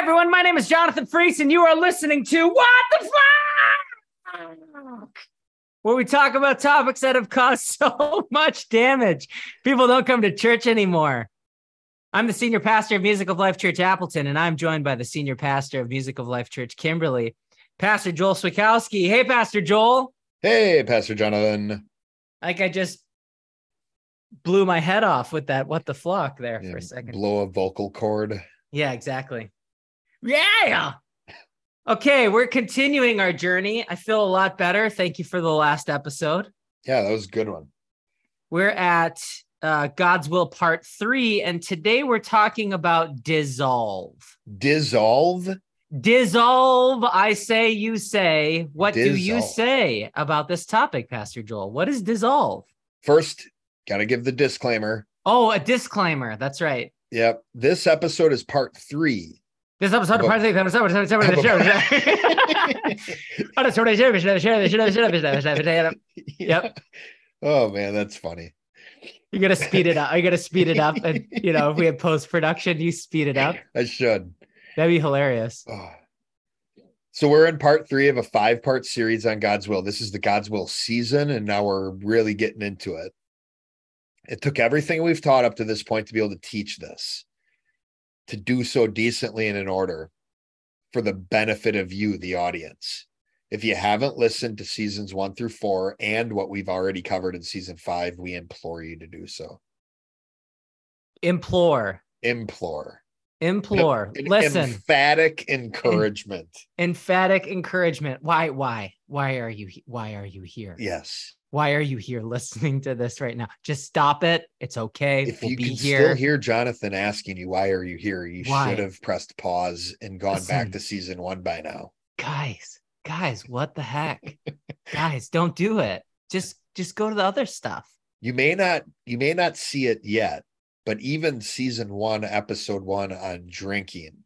everyone. My name is Jonathan Fries, and you are listening to What the Flock? Where we talk about topics that have caused so much damage. People don't come to church anymore. I'm the senior pastor of Music of Life Church Appleton, and I'm joined by the senior pastor of Music of Life Church Kimberly, Pastor Joel Swikowski. Hey, Pastor Joel. Hey, Pastor Jonathan. Like I just blew my head off with that what the flock there Yeah, for a second. Blow a vocal cord. Yeah, exactly. Yeah. Okay, we're continuing our journey. I feel a lot better. Thank you for the last episode. Yeah, that was a good one. We're at uh, God's Will Part Three, and today we're talking about dissolve. Dissolve. Dissolve, I say, you say. What do you say about this topic, Pastor Joel? What is dissolve? First, got to give the disclaimer. Oh, a disclaimer. That's right. Yep. This episode is part three. This episode of part three. episode- episode- episode- episode- Yep. Oh man, that's funny. You gotta speed it up. You gotta speed it up, and you know if we have post production, you speed it up. I should. That'd be hilarious. Oh. So we're in part three of a five-part series on God's will. This is the God's will season, and now we're really getting into it. It took everything we've taught up to this point to be able to teach this, to do so decently and in order for the benefit of you, the audience. If you haven't listened to seasons one through four and what we've already covered in season five, we implore you to do so. Implore, Implore. implore. An Listen, Emphatic encouragement. emphatic encouragement. Why? Why? Why are you? Why are you here? Yes. Why are you here listening to this right now? Just stop it. It's okay. if we'll you be can here. still hear Jonathan asking you why are you here, you Why? should have pressed pause and gone back to season one by now. guys, guys, what the heck? guys, don't do it. Just, just go to the other stuff. You may not you may not see it yet, but even season one, episode one on drinking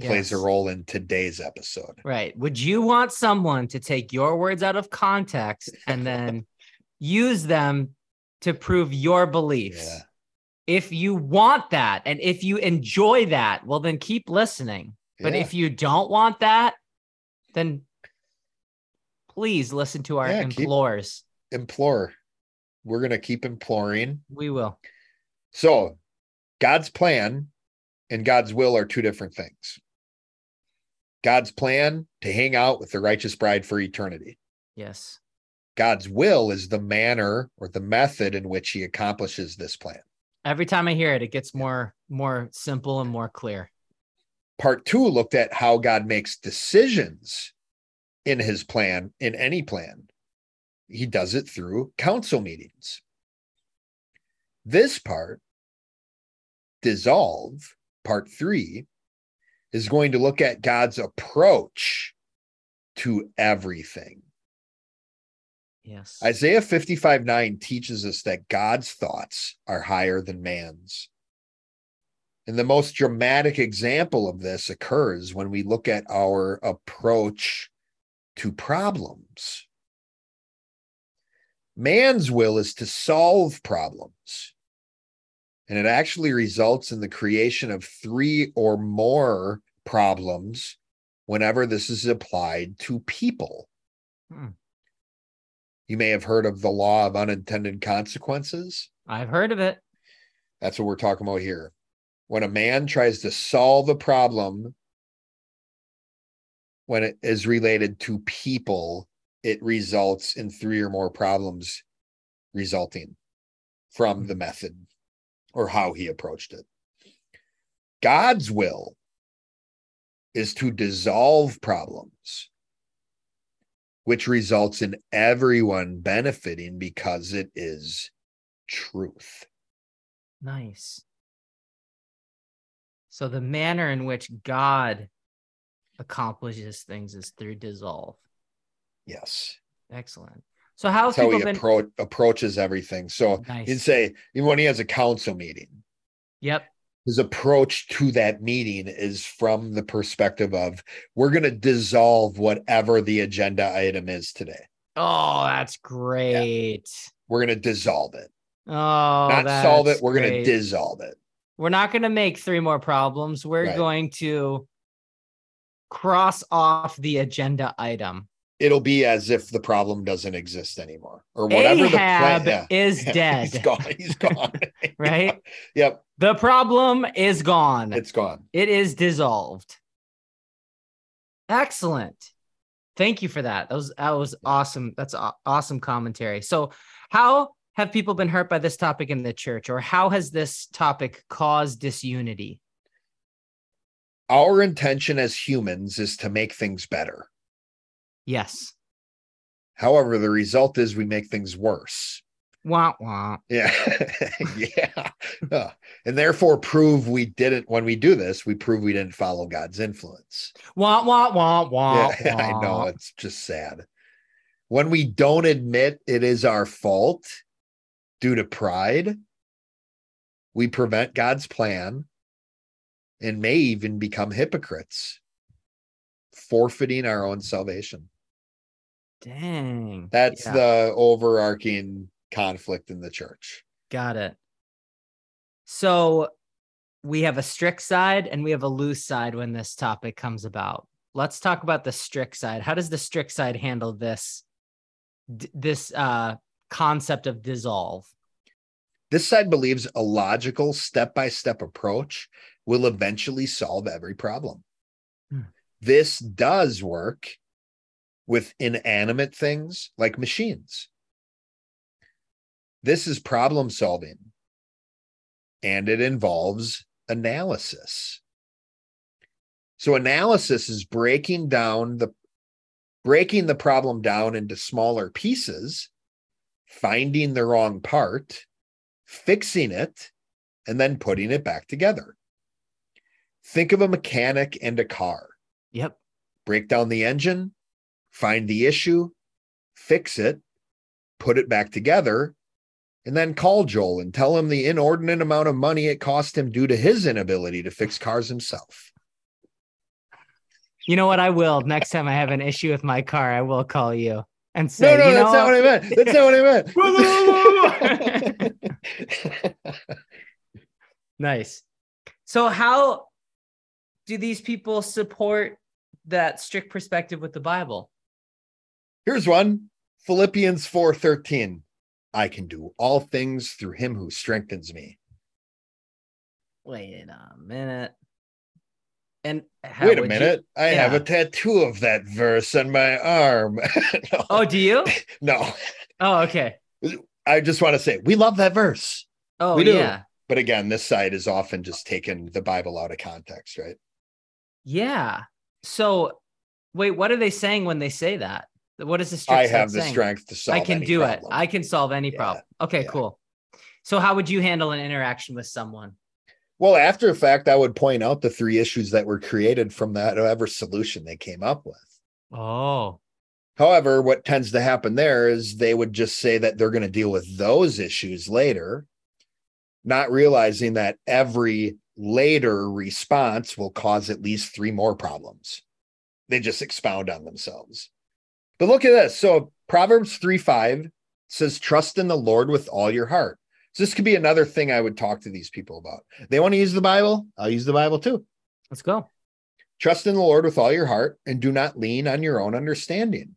plays a role in today's episode. Right. Would you want someone to take your words out of context and then use them to prove your beliefs? Yeah. If you want that and if you enjoy that, well, then keep listening. But Yeah. if you don't want that, then please listen to our Yeah, implores. implore, we're gonna keep imploring. We will. So God's plan and God's will are two different things. God's plan to hang out with the righteous bride for eternity. Yes. God's will is the manner or the method in which he accomplishes this plan. Every time I hear it, it gets more more simple and more clear. Part two looked at how God makes decisions in his plan, in any plan. He does it through council meetings. This part, dissolve, part three, is going to look at God's approach to everything. Yes. Isaiah 55 9 teaches us that God's thoughts are higher than man's. And the most dramatic example of this occurs when we look at our approach to problems. Man's will is to solve problems. And it actually results in the creation of three or more problems whenever this is applied to people. Hmm. You may have heard of the law of unintended consequences. I've heard of it. That's what we're talking about here. When a man tries to solve a problem when it is related to people, it results in three or more problems resulting from the method or how he approached it. God's will is to dissolve problems, which results in everyone benefiting because it is truth. Nice. So the manner in which God accomplishes things is through dissolve. Yes. Excellent. So how how he been? appro- approaches everything. So Nice. you'd say, even when he has a council meeting, Yep. His approach to that meeting is from the perspective of we're going to dissolve whatever the agenda item is today. Oh, that's great. We're going to dissolve it, Oh, not solve it. We're going to dissolve it. We're not going to make three more problems. We're Right. going to cross off the agenda item. It'll be as if the problem doesn't exist anymore, or whatever Ahab the plan. is Yeah, dead, He's gone. He's gone. right? yep, The problem is gone. it's gone. it is dissolved. Excellent. Thank you for that. That was that was awesome. That's awesome commentary. So, how have people been hurt by this topic in the church, or how has this topic caused disunity? Our intention as humans is to make things better. Yes. However, the result is we make things worse. Wah wah. Yeah. yeah. Uh, and therefore prove we didn't when we do this, we prove we didn't follow God's influence. Wah wah wah wah. yeah, I know it's just sad. When we don't admit it is our fault due to pride, we prevent God's plan and may even become hypocrites, forfeiting our own salvation. Dang. That's Yeah, the overarching conflict in the church. got it. So we have a strict side and we have a loose side when this topic comes about. Let's talk about the strict side. How does the strict side handle this d- this uh concept of dissolve? This side believes a logical step by step approach will eventually solve every problem. Hmm. This does work with inanimate things like machines. This is problem solving and it involves analysis. So analysis is breaking down the breaking the problem down into smaller pieces, finding the wrong part, fixing it, and then putting it back together. Think of a mechanic and a car. Yep. Break down the engine, find the issue, fix it, put it back together, and then call Joel and tell him the inordinate amount of money it cost him due to his inability to fix cars himself. You know what? I will. Next time I have an issue with my car, I will call you and say, No, no, you know, that's not what I meant. That's not what I meant. nice. So how do these people support that strict perspective with the Bible? Here's one Philippians 4:13. I can do all things through him who strengthens me. Wait a minute. And how Wait a would you- minute. I have a tattoo of that verse on my arm. no, Oh, do you? no. Oh, okay. I just want to say we love that verse. Oh, We do. yeah. But again, this side is often just taking the Bible out of context, right? Yeah. So, wait, what are they saying when they say that? What is the strict I have the saying? strength to solve I can do problem. it. I can solve any Yeah, problem. Okay, yeah. cool. So, how would you handle an interaction with someone? Well, after the fact, I would point out the three issues that were created from that whatever solution they came up with. Oh, However, what tends to happen there is they would just say that they're going to deal with those issues later, not realizing that every later response will cause at least three more problems. They just expound on themselves. But look at this. So Proverbs 3 5 says, Trust in the Lord with all your heart. So this could be another thing I would talk to these people about. They want to use the Bible. I'll use the Bible too. let's go. Trust in the Lord with all your heart and do not lean on your own understanding.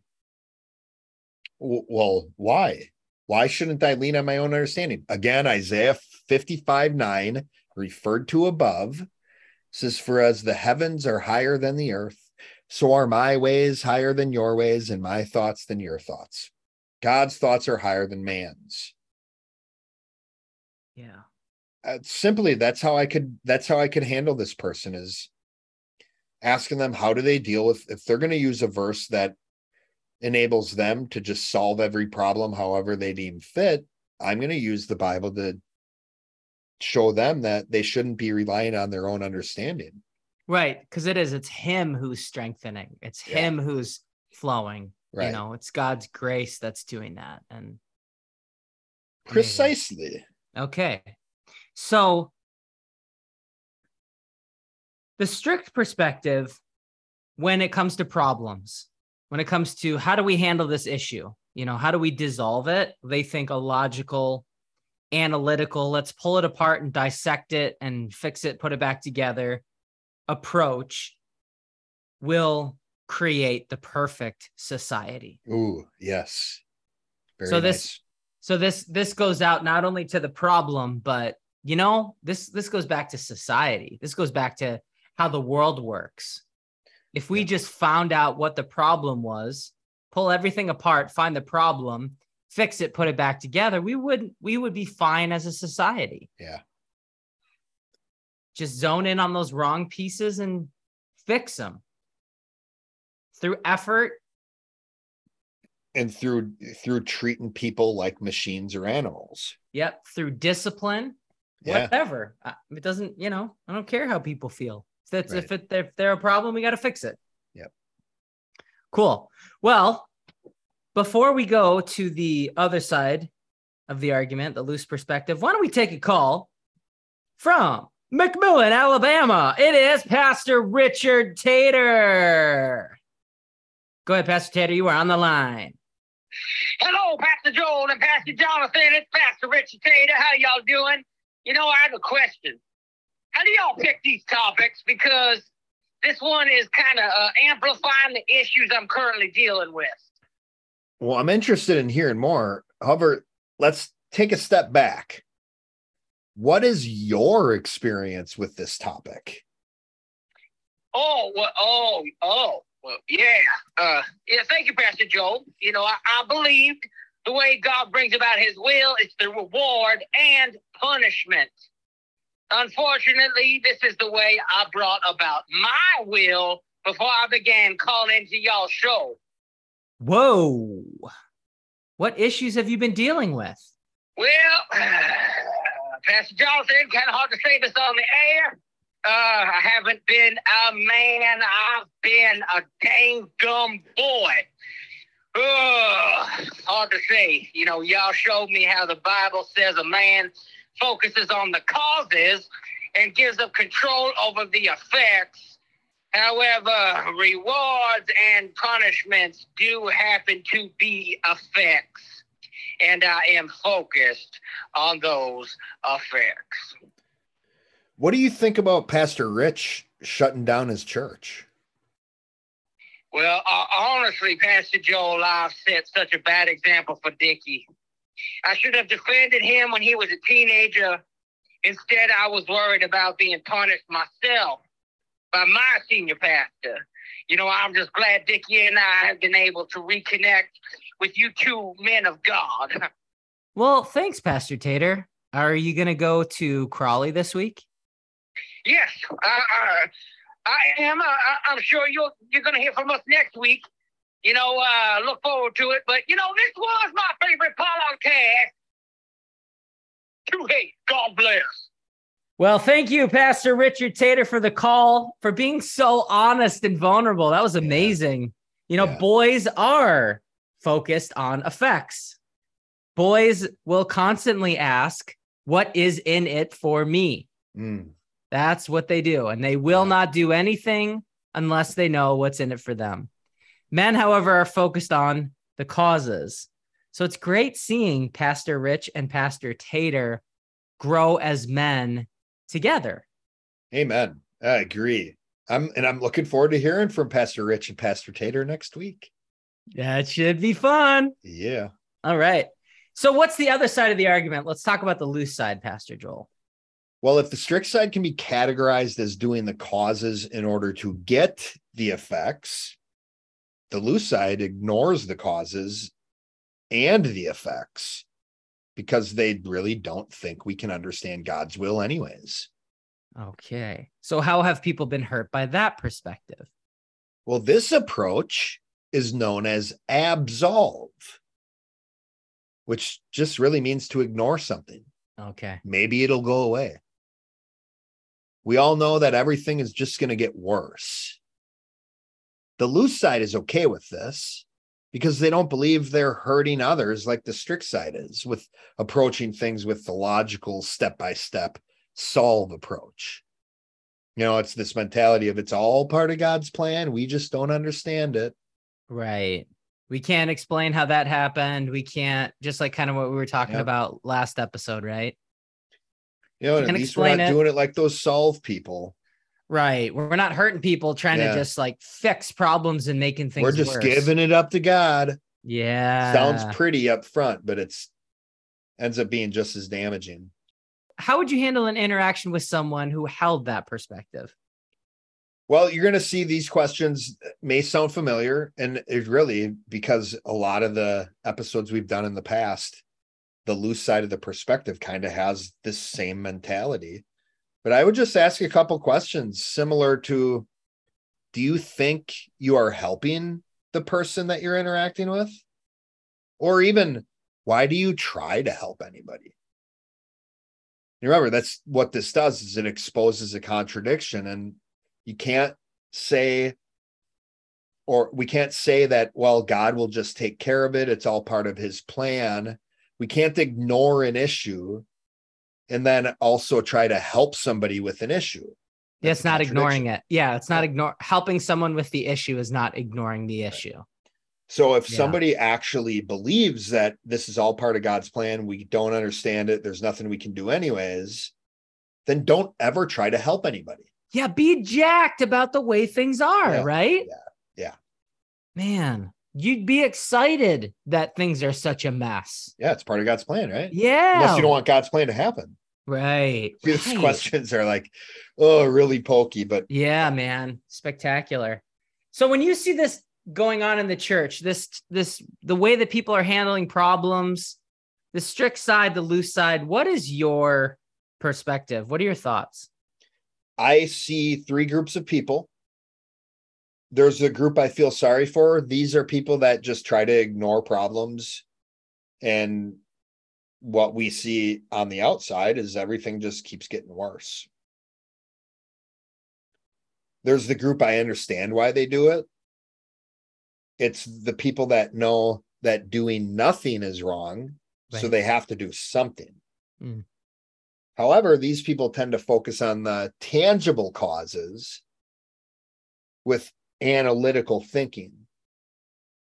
W- Well, why? Why shouldn't I lean on my own understanding? Again, Isaiah 55 9, referred to above, says, For as the heavens are higher than the earth, so are my ways higher than your ways, and my thoughts than your thoughts. God's thoughts are higher than man's. Yeah. uh, simply that's how i could that's how i could handle this person is asking them how do they deal with if they're going to use a verse that enables them to just solve every problem however they deem fit i'm going to use the bible to show them that they shouldn't be relying on their own understanding Right. Because it is, it's Him who's strengthening, it's Yeah. Him who's flowing. right You know, it's God's grace that's doing that. And precisely Okay. So the strict perspective when it comes to problems, when it comes to how do we handle this issue? You know, how do we dissolve it? They think a logical, analytical, let's pull it apart and dissect it and fix it, put it back together approach will create the perfect society. Ooh, yes. Very So this- So this this goes out not only to the problem, but you know, this this goes back to society. This goes back to how the world works. If we just found out what the problem was, pull everything apart, find the problem, fix it, put it back together, we would we would be fine as a society. Yeah. Just zone in on those wrong pieces and fix them. Through effort, and through through treating people like machines or animals. yep, through discipline, Yeah. whatever. Uh, It doesn't, you know, I don't care how people feel. If that's if it if they're a problem, we got to fix it. Yep. Cool. Well, before we go to the other side of the argument, the loose perspective, why don't we take a call from McMillan, Alabama? It is Pastor Richard Tater. Go ahead, Pastor Tater. You are on the line. Hello, Pastor Joel and Pastor Jonathan. It's Pastor Richard Tater. How y'all doing? You know, I have a question. How do y'all pick these topics? Because this one is kind of uh, amplifying the issues I'm currently dealing with. Well, I'm interested in hearing more. However, let's take a step back. What is your experience with this topic? Oh, well, oh, oh, well, yeah. Uh, yeah, thank you, Pastor Joel. You know, I, I believe the way God brings about his will is the reward and punishment. Unfortunately, this is the way I brought about my will before I began calling into y'all show. Whoa. What issues have you been dealing with? Well, Pastor Jonathan, kind of hard to say this on the air. Uh, I haven't been a man. I've been a dang gum boy. Ugh, hard to say. You know, y'all showed me how the Bible says a man focuses on the causes and gives up control over the effects. However, rewards and punishments do happen to be effects and I am focused on those effects. What do you think about Pastor Rich shutting down his church? Well, uh, honestly, Pastor Joel, I've set such a bad example for Dickie. I should have defended him when he was a teenager. Instead, I was worried about being punished myself by my senior pastor. You know, I'm just glad Dickie and I have been able to reconnect with you two men of God. Well, thanks, Pastor Tater. Are you going to go to Crawley this week? Yes, I, I, I am. I, I- I'm sure you're you're going to hear from us next week. You know, uh, look forward to it. But you know, this was my favorite podcast. To hate, God bless. Well, thank you, Pastor Richard Tater, for the call, for being so honest and vulnerable. That was amazing. You know, Yeah. boys are focused on effects. Boys will constantly ask, What is in it for me? Mm, That's what they do. And they will not do anything unless they know what's in it for them. Men, however, are focused on the causes. So it's great seeing Pastor Rich and Pastor Tater grow as men together. amen. I agree. I'm and I'm looking forward to hearing from Pastor Rich and Pastor Tater next week. That should be fun. Yeah. All right. So, what's the other side of the argument? Let's talk about the loose side, Pastor Joel. Well, if the strict side can be categorized as doing the causes in order to get the effects, the loose side ignores the causes and the effects because they really don't think we can understand God's will, anyways. Okay. So, how have people been hurt by that perspective? Well, this approach is known as absolve, which just really means to ignore something. Okay. maybe it'll go away. We all know that everything is just going to get worse. The loose side is okay with this because they don't believe they're hurting others like the strict side is with approaching things with the logical step by step solve approach. You know, it's this mentality of it's all part of God's plan. We just don't understand it. Right. We can't explain how that happened. We can't, just like kind of what we were talking Yep. about last episode, right? You know, at least we're not it. doing it like those solve people. Right. We're not hurting people trying Yeah. to just like fix problems and making things We're just worse. giving it up to God. Yeah. Sounds pretty up front, but it's ends up being just as damaging. How would you handle an interaction with someone who held that perspective? Well, you're going to see these questions may sound familiar, and it really because a lot of the episodes we've done in the past, the loose side of the perspective kind of has this same mentality. But I would just ask a couple questions similar to Do you think you are helping the person that you're interacting with? Or even, why do you try to help anybody? You remember, that's what this does is it exposes a contradiction and you can't say or we can't say that well god will just take care of it. It's all part of his plan. We can't ignore an issue and then also try to help somebody with an issue. Yeah, That's it's not ignoring it. Yeah, it's not ignore helping someone with the issue is not ignoring the issue. so if Yeah. somebody actually believes that this is all part of god's plan we don't understand it there's nothing we can do anyways then don't ever try to help anybody Yeah, be jacked about the way things are, Yeah, right? yeah, yeah. Man, you'd be excited that things are such a mess. yeah it's part of god's plan right Yeah. unless you don't want god's plan to happen right. these right. questions are like oh really pokey but Yeah, man. Spectacular. So when you see this going on in the church, this this the way that people are handling problems, the strict side, the loose side, what is your perspective? What are your thoughts? I see three groups of people. There's a group I feel sorry for. These are people that just try to ignore problems. And what we see on the outside is everything just keeps getting worse. There's the group I understand why they do it. It's the people that know that doing nothing is wrong. So they have to do something. Mm. However, these people tend to focus on the tangible causes with analytical thinking,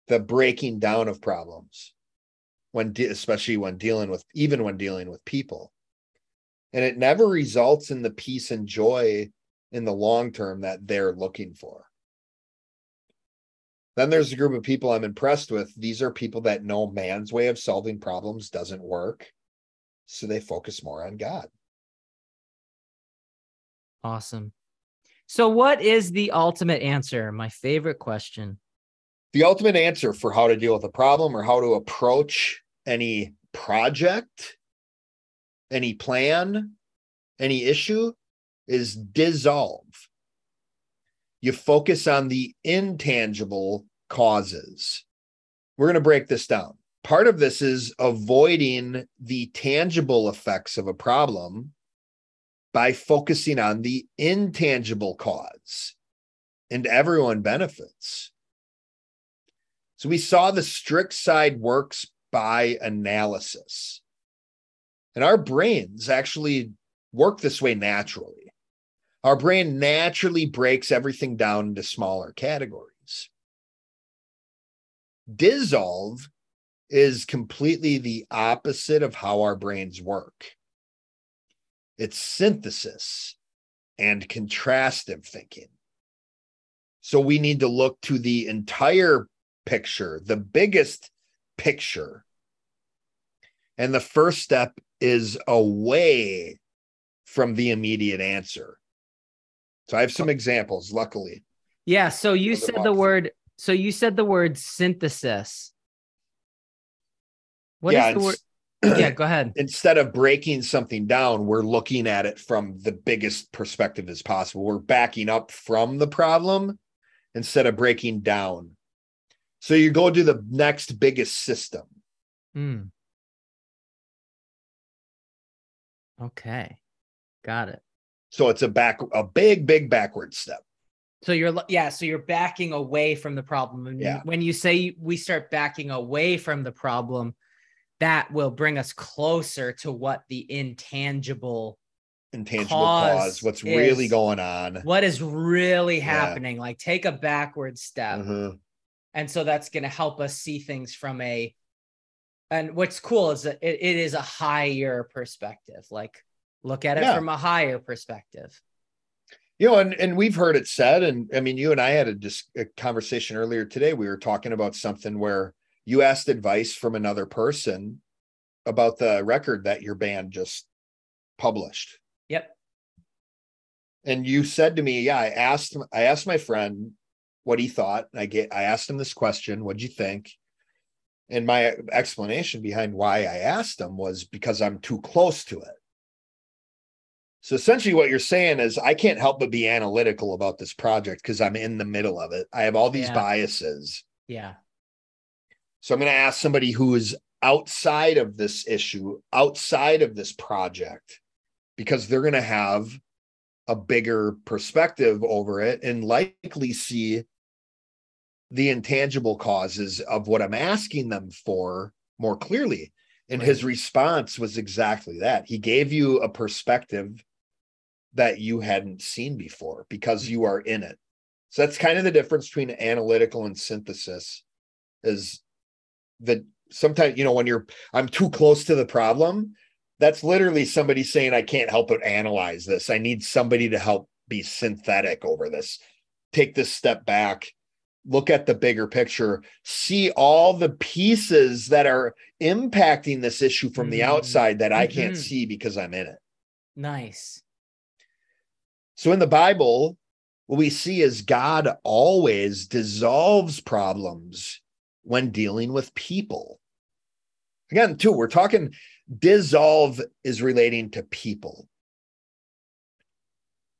the breaking down of problems when de- especially when dealing with even when dealing with people. And it never results in the peace and joy in the long term that they're looking for. Then there's a group of people I'm impressed with. These are people that know man's way of solving problems doesn't work. So they focus more on God. Awesome. So what is the ultimate answer? My favorite question. the ultimate answer for how to deal with a problem or how to approach any project, any plan, any issue is dissolve. You focus on the intangible causes. We're going to break this down. Part of this is avoiding the tangible effects of a problem by focusing on the intangible cause, and everyone benefits. So we saw the strict side works by analysis. And our brains actually work this way naturally. Our brain naturally breaks everything down into smaller categories. Dissolve is completely the opposite of how our brains work. It's synthesis and contrastive thinking. So we need to look to the entire picture, the biggest picture. And the first step is away from the immediate answer. So I have some examples, luckily. Yeah, so you said the word so you said the word synthesis. What is yeah, the word? Yeah, go ahead. instead of breaking something down, we're looking at it from the biggest perspective as possible. We're backing up from the problem instead of breaking down. So you go to the next biggest system. Hmm. Okay. Got it. So it's a back a big, big backward step. So you're yeah, so you're backing away from the problem. And Yeah. when you say we start backing away from the problem, that will bring us closer to what the intangible Intangible Cause cause, what's really going on. what is really Yeah. happening. Like take a backward step. Mhm. and so that's going to help us see things from a and what's cool is that it, it is a higher perspective like look at it Yeah. from a higher perspective You know, and, and we've heard it said, and I mean, you and I had a, dis- a conversation earlier today. We were talking about something where you asked advice from another person about the record that your band just published. Yep. And you said to me, Yeah, I asked I asked my friend what he thought. I get I asked him this question, what'd you think? And my explanation behind why I asked him was because I'm too close to it. So essentially, what you're saying is, I can't help but be analytical about this project because I'm in the middle of it. I have all these Yeah. biases. Yeah. So I'm going to ask somebody who is outside of this issue, outside of this project, because they're going to have a bigger perspective over it and likely see the intangible causes of what I'm asking them for more clearly. And his response was exactly that. He gave you a perspective that you hadn't seen before because you are in it. So that's kind of the difference between analytical and synthesis is that sometimes, you know, when you're, I'm too close to the problem, that's literally somebody saying, I can't help but analyze this. I need somebody to help be synthetic over this. Take this step back, look at the bigger picture, see all the pieces that are impacting this issue from the Mhm. outside that I can't Mhm. see because I'm in it. Nice. So in the Bible, what we see is God always dissolves problems when dealing with people. Again, too, we're talking dissolve is relating to people.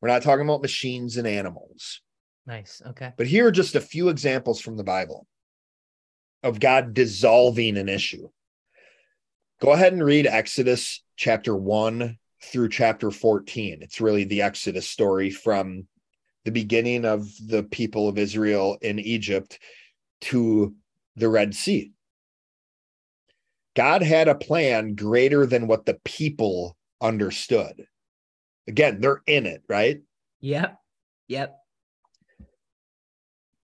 We're not talking about machines and animals. Nice. Okay. But here are just a few examples from the Bible of God dissolving an issue. Go ahead and read Exodus chapter 1 through chapter 14. It's really the Exodus story from the beginning of the people of Israel in Egypt to the Red Sea. God had a plan greater than what the people understood. Again, they're in it, right? Yep. Yep.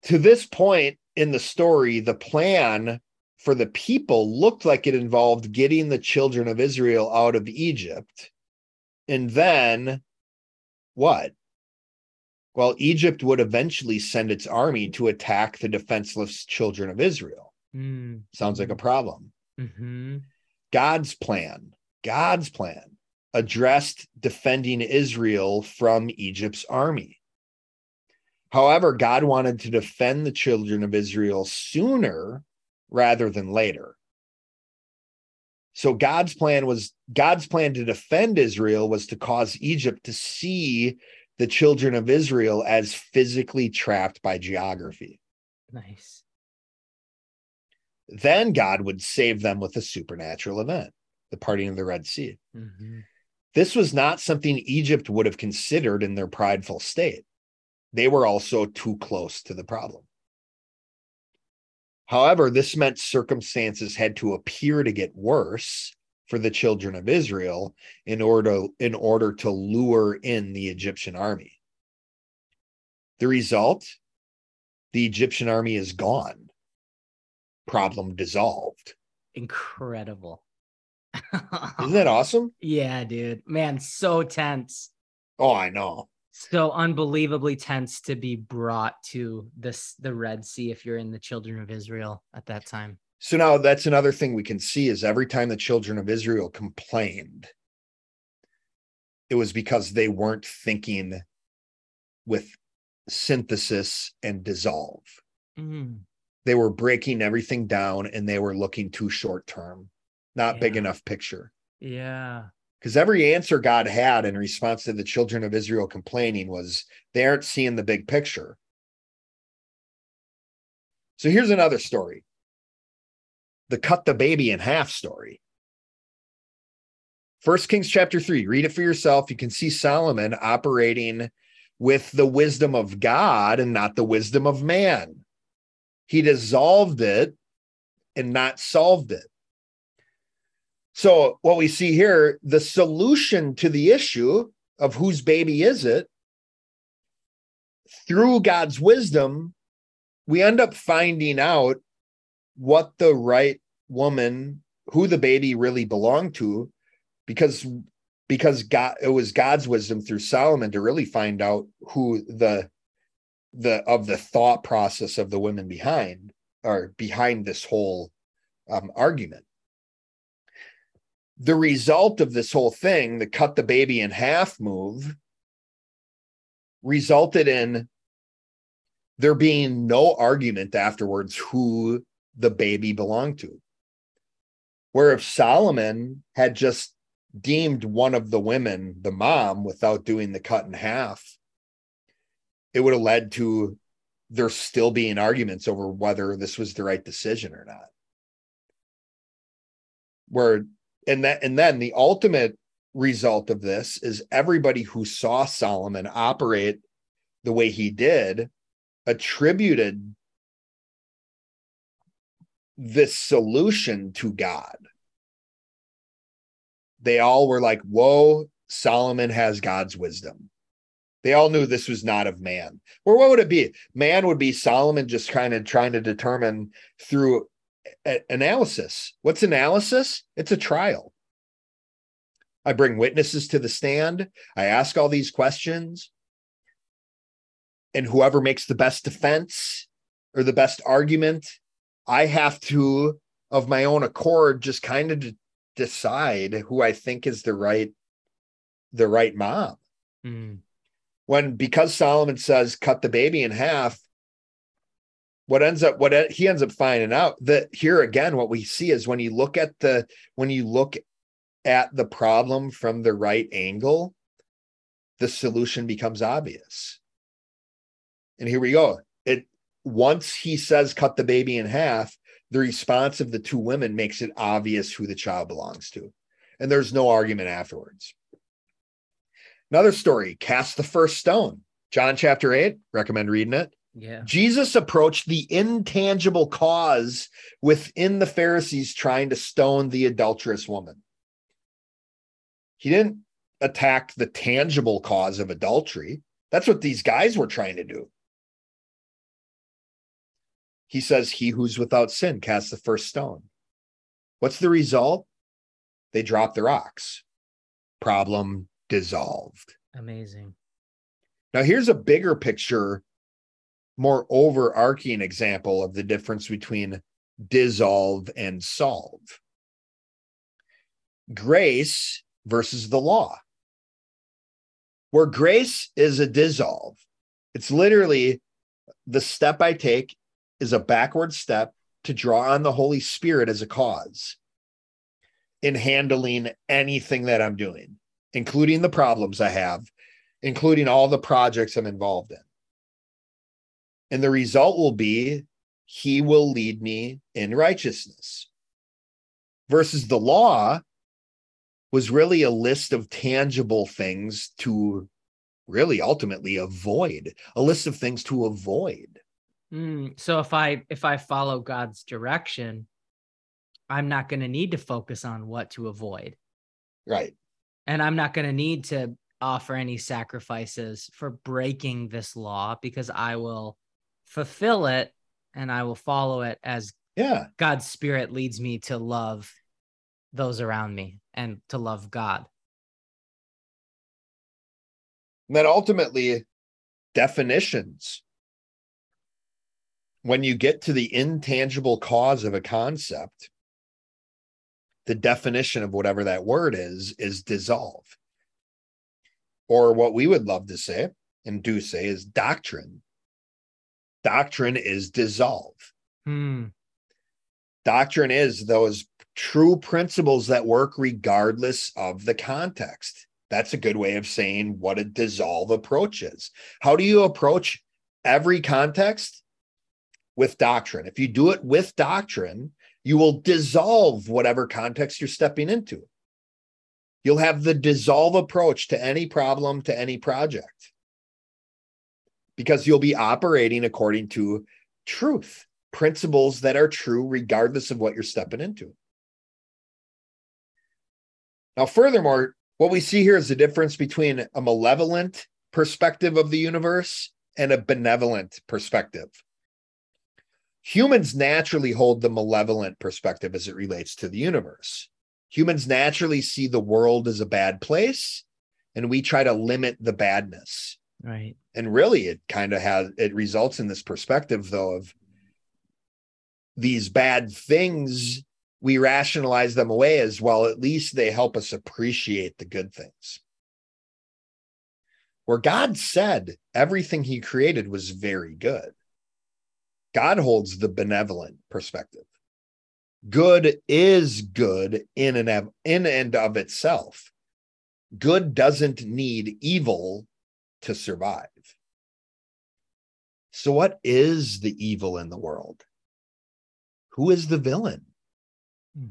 to this point in the story, the plan for the people looked like it involved getting the children of Israel out of Egypt. And then what? Well, Egypt would eventually send its army to attack the defenseless children of Israel. Mm. Sounds like a problem. Mm-hmm. God's plan, God's plan addressed defending Israel from Egypt's army. However, God wanted to defend the children of Israel sooner rather than later. So God's plan was God's plan to defend Israel was to cause Egypt to see the children of Israel as physically trapped by geography. Nice. Then God would save them with a supernatural event, the parting of the Red Sea. Mm-hmm. This was not something Egypt would have considered in their prideful state. They were also too close to the problem. However, this meant circumstances had to appear to get worse for the children of Israel in order, in order to lure in the Egyptian army. The result the Egyptian army is gone, problem dissolved. Incredible. Isn't that awesome? Yeah, dude. Man, so tense. Oh, I know. So unbelievably tense to be brought to this the Red Sea if you're in the children of Israel at that time. So now that's another thing we can see is every time the children of Israel complained, it was because they weren't thinking with synthesis and dissolve. Mm. They were breaking everything down and they were looking too short term, not big enough picture. Yeah. Because every answer God had in response to the children of Israel complaining was they aren't seeing the big picture. So here's another story the cut the baby in half story. First Kings chapter 3, read it for yourself. You can see Solomon operating with the wisdom of God and not the wisdom of man. He dissolved it and not solved it. So, what we see here, the solution to the issue of whose baby is it, through God's wisdom, we end up finding out what the right woman, who the baby really belonged to, because because God it was God's wisdom through Solomon to really find out who the the of the thought process of the women behind or behind this whole um, argument. The result of this whole thing, the cut the baby in half move, resulted in there being no argument afterwards who the baby belonged to. Where if Solomon had just deemed one of the women the mom without doing the cut in half, it would have led to there still being arguments over whether this was the right decision or not. Where and that and then the ultimate result of this is everybody who saw Solomon operate the way he did attributed this solution to God. They all were like, Whoa, Solomon has God's wisdom. They all knew this was not of man. Or what would it be? Man would be Solomon just kind of trying to determine through analysis. What's analysis? It's a trial. I bring witnesses to the stand. I ask all these questions. And whoever makes the best defense or the best argument, I have to, of my own accord, just kind of d- decide who I think is the right, the right mom. Mm. When because Solomon says cut the baby in half, what ends up what he ends up finding out that here again, what we see is when you look at the when you look at the problem from the right angle, the solution becomes obvious. And here we go. Once he says cut the baby in half, the response of the two women makes it obvious who the child belongs to. And there's no argument afterwards. Another story, cast the first stone. John chapter 8, recommend reading it. Yeah. Jesus approached the intangible cause within the Pharisees trying to stone the adulterous woman. He didn't attack the tangible cause of adultery. That's what these guys were trying to do. He says, He who's without sin casts the first stone. What's the result? They drop the rocks. Problem dissolved. Amazing. Now, here's a bigger picture, more overarching example of the difference between dissolve and solve grace versus the law. Where grace is a dissolve, it's literally the step I take is a backward step to draw on the Holy Spirit as a cause in handling anything that I'm doing, including the problems I have, including all the projects I'm involved in. And the result will be he will lead me in righteousness. Versus the law was really a list of tangible things to really ultimately avoid, a list of things to avoid. Mm, so if I if I follow God's direction, I'm not going to need to focus on what to avoid, Right. and I'm not going to need to offer any sacrifices for breaking this law because I will fulfill it and I will follow it as Yeah. God's spirit leads me to love those around me and to love God. And then ultimately, definitions. When you get to the intangible cause of a concept, the definition of whatever that word is, is dissolve. Or what we would love to say and do say is doctrine. Doctrine is dissolve. Hmm. Doctrine is those true principles that work regardless of the context. That's a good way of saying what a dissolve approach is. How do you approach every context? With doctrine. If you do it with doctrine, you will dissolve whatever context you're stepping into. You'll have the dissolve approach to any problem, to any project, because you'll be operating according to truth, principles that are true regardless of what you're stepping into. Now, furthermore, what we see here is the difference between a malevolent perspective of the universe and a benevolent perspective. Humans naturally hold the malevolent perspective as it relates to the universe. Humans naturally see the world as a bad place and we try to limit the badness. Right. And really, it kind of has, it results in this perspective, though, of these bad things. We rationalize them away as well. At least they help us appreciate the good things. Where God said everything he created was very good. God holds the benevolent perspective. Good is good in and of, in and of itself. Good doesn't need evil to survive. So, what is the evil in the world? Who is the villain? Hmm.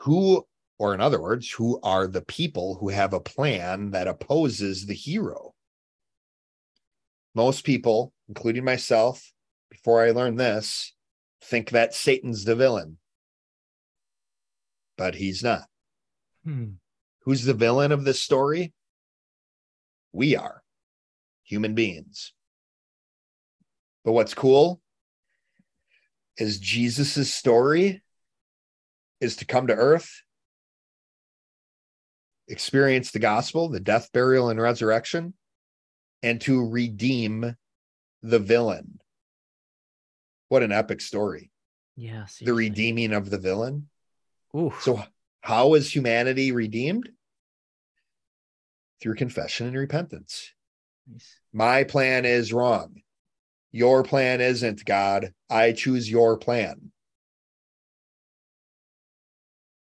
Who, or in other words, who are the people who have a plan that opposes the hero? Most people, including myself, before I learned this, think that Satan's the villain, but he's not. Hmm. Who's the villain of this story? We are human beings. But what's cool is Jesus's story is to come to earth, experience the gospel, the death, burial, and resurrection, and to redeem the villain. What an epic story. Yes. The redeeming of the villain. Ooh. So, how is humanity redeemed? Through confession and repentance. Nice. My plan is wrong. Your plan isn't, God. I choose your plan.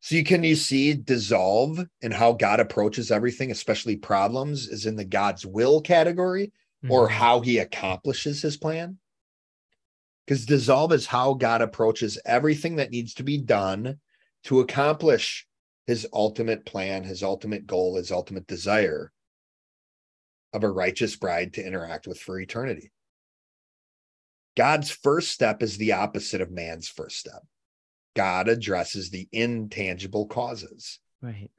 So you can you see dissolve and how God approaches everything, especially problems, is in the God's will category mm-hmm. or how he accomplishes his plan? Because dissolve is how God approaches everything that needs to be done to accomplish his ultimate plan, his ultimate goal, his ultimate desire of a righteous bride to interact with for eternity. God's first step is the opposite of man's first step. God addresses the intangible causes. Right.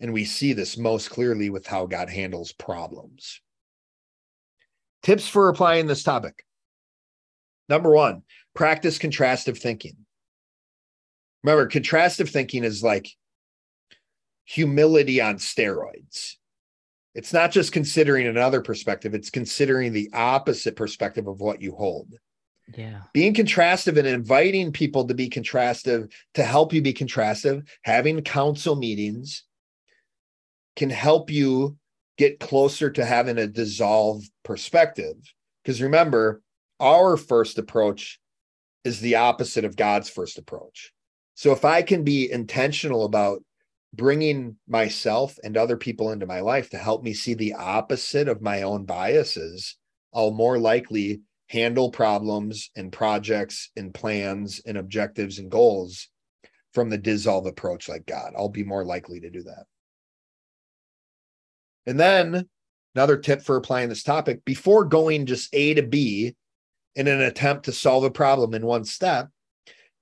And we see this most clearly with how God handles problems. Tips for applying this topic Number one, practice contrastive thinking. Remember, contrastive thinking is like humility on steroids. It's not just considering another perspective, it's considering the opposite perspective of what you hold. Yeah. Being contrastive and inviting people to be contrastive to help you be contrastive, having council meetings can help you get closer to having a dissolved perspective. Because remember, our first approach is the opposite of God's first approach. So if I can be intentional about bringing myself and other people into my life to help me see the opposite of my own biases, I'll more likely handle problems and projects and plans and objectives and goals from the dissolve approach like God. I'll be more likely to do that. And then another tip for applying this topic before going just A to B in an attempt to solve a problem in one step,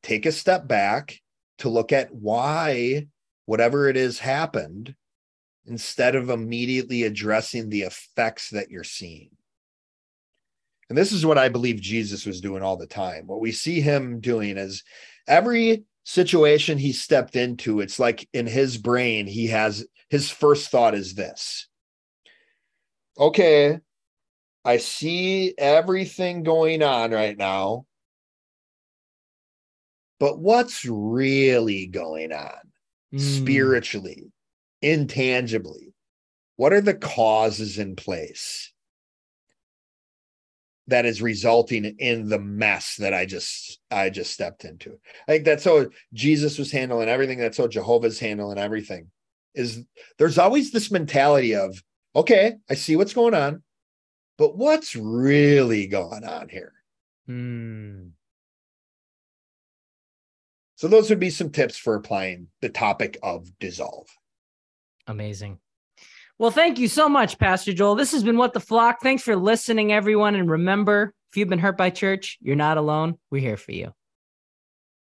take a step back to look at why whatever it is happened instead of immediately addressing the effects that you're seeing. And this is what I believe Jesus was doing all the time. What we see him doing is every situation he stepped into, it's like in his brain, he has his first thought is this okay, I see everything going on right now. But what's really going on mm. spiritually, intangibly? What are the causes in place that is resulting in the mess that I just I just stepped into? I think that's how Jesus was handling everything. That's how Jehovah's handling everything. Is there's always this mentality of, okay, I see what's going on but what's really going on here? Hmm. So, those would be some tips for applying the topic of dissolve. Amazing. Well, thank you so much, Pastor Joel. This has been What the Flock. Thanks for listening, everyone. And remember, if you've been hurt by church, you're not alone. We're here for you.